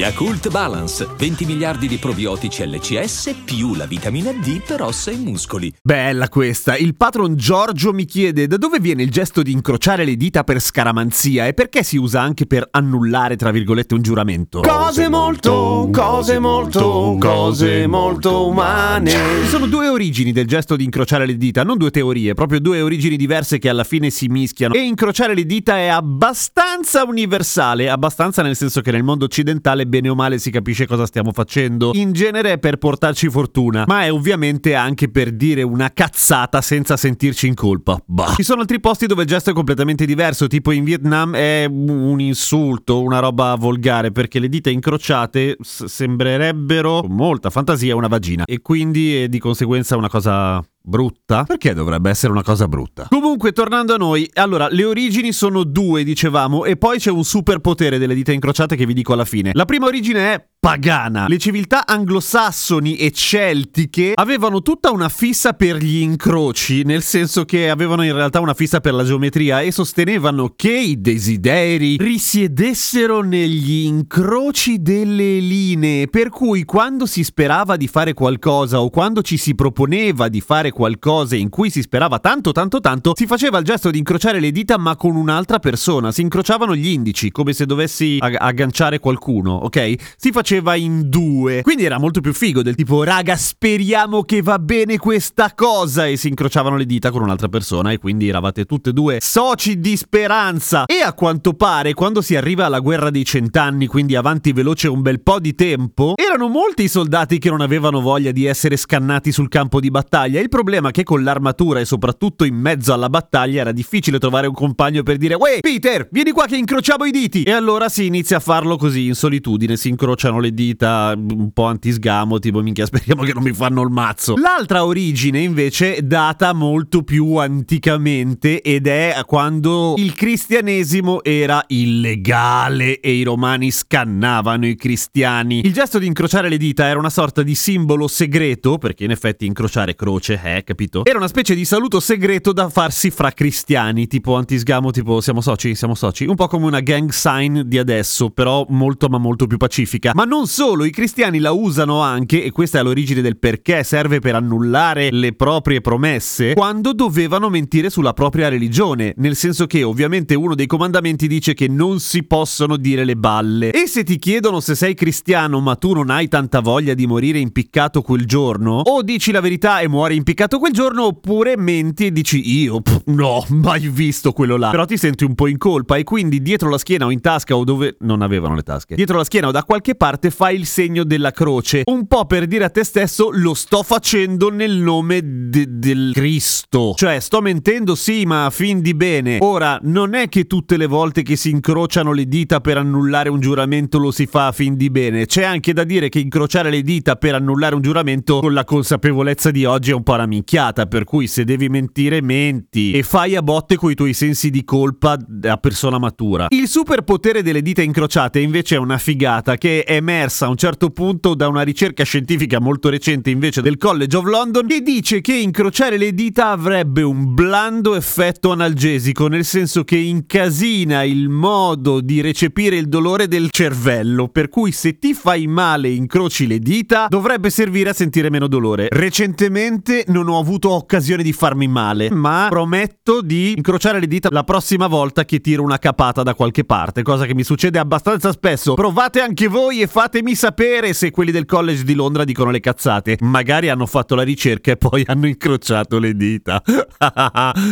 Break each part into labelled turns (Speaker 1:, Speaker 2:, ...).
Speaker 1: Yakult Balance, 20 miliardi di probiotici LCS più la vitamina D per ossa e muscoli.
Speaker 2: Bella questa. Il patron Giorgio mi chiede da dove viene il gesto di incrociare le dita per scaramanzia e perché si usa anche per annullare, tra virgolette, un giuramento.
Speaker 3: Cose molto, cose molto, cose molto umane.
Speaker 2: Ci sono due origini del gesto di incrociare le dita, non due teorie, proprio due origini diverse che alla fine si mischiano. E incrociare le dita è abbastanza universale, abbastanza nel senso che nel mondo occidentale bene o male si capisce cosa stiamo facendo. In genere è per portarci fortuna, ma è ovviamente anche per dire una cazzata senza sentirci in colpa. Bah. Ci sono altri posti dove il gesto è completamente diverso, tipo in Vietnam è un insulto, una roba volgare, perché le dita incrociate s- sembrerebbero, con molta fantasia, una vagina. E quindi è di conseguenza una cosa Brutta? Perché dovrebbe essere una cosa brutta? Comunque, tornando a noi, allora, le origini sono due, dicevamo, e poi c'è un superpotere delle dita incrociate che vi dico alla fine. La prima origine è pagana. Le civiltà anglosassoni e celtiche avevano tutta una fissa per gli incroci, nel senso che avevano in realtà una fissa per la geometria e sostenevano che i desideri risiedessero negli incroci delle linee, per cui quando si sperava di fare qualcosa o quando ci si proponeva di fare qualcosa in cui si sperava tanto tanto tanto, si faceva il gesto di incrociare le dita ma con un'altra persona, si incrociavano gli indici come se dovessi ag- agganciare qualcuno, ok? Si faceva in due, quindi era molto più figo del tipo raga speriamo che va bene questa cosa e si incrociavano le dita con un'altra persona e quindi eravate tutte e due soci di speranza e a quanto pare quando si arriva alla guerra dei cent'anni, quindi avanti veloce un bel po' di tempo, erano molti i soldati che non avevano voglia di essere scannati sul campo di battaglia. Il problema è che con l'armatura e soprattutto in mezzo alla battaglia era difficile trovare un compagno per dire Uè, Peter, vieni qua che incrociamo i diti! E allora si inizia a farlo così, in solitudine, si incrociano le dita un po' antisgamo, tipo minchia speriamo che non mi fanno il mazzo. L'altra origine invece data molto più anticamente ed è quando il cristianesimo era illegale e i romani scannavano i cristiani. Il gesto di incrociare le dita era una sorta di simbolo segreto, perché in effetti incrociare croce, eh, capito? Era una specie di saluto segreto da farsi fra cristiani, tipo antisgamo, tipo siamo soci, siamo soci, un po' come una gang sign di adesso, però molto ma molto più pacifica. Ma non solo, i cristiani la usano anche, e questa è l'origine del perché serve per annullare le proprie promesse, quando dovevano mentire sulla propria religione, nel senso che ovviamente uno dei comandamenti dice che non si possono dire le balle. E se ti chiedono se sei cristiano ma tu non hai tanta voglia di morire impiccato quel giorno, o dici la verità e muori impiccato quel giorno, oppure menti e dici io pff, no, mai visto quello là. Però ti senti un po' in colpa e quindi dietro la schiena o in tasca o dove non avevano le tasche, dietro la schiena o da qualche parte fai il segno della croce, un po' per dire a te stesso lo sto facendo nel nome de- del Cristo. Cioè, sto mentendo sì, ma a fin di bene. Ora, non è che tutte le volte che si incrociano le dita per annullare un giuramento lo si fa a fin di bene. C'è anche da dire che incrociare le dita per annullare un giuramento con la consapevolezza di oggi è un po' una minchiata, per cui se devi mentire, menti e fai a botte coi tuoi sensi di colpa a persona matura. Il superpotere delle dita incrociate invece è una figata che è emersa a un certo punto da una ricerca scientifica molto recente invece del College of London che dice che incrociare le dita avrebbe un blando effetto analgesico, nel senso che incasina il modo di recepire il dolore del cervello, per cui se ti fai male e incroci le dita dovrebbe servire a sentire meno dolore. Recentemente non ho avuto occasione di farmi male, ma prometto di incrociare le dita la prossima volta che tiro una capata da qualche parte, cosa che mi succede abbastanza spesso. Provate anche voi e fatemi sapere se quelli del college di Londra dicono le cazzate. Magari hanno fatto la ricerca e poi hanno incrociato le dita.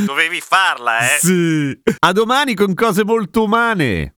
Speaker 4: Dovevi farla, eh?
Speaker 2: Sì. A domani con cose molto umane.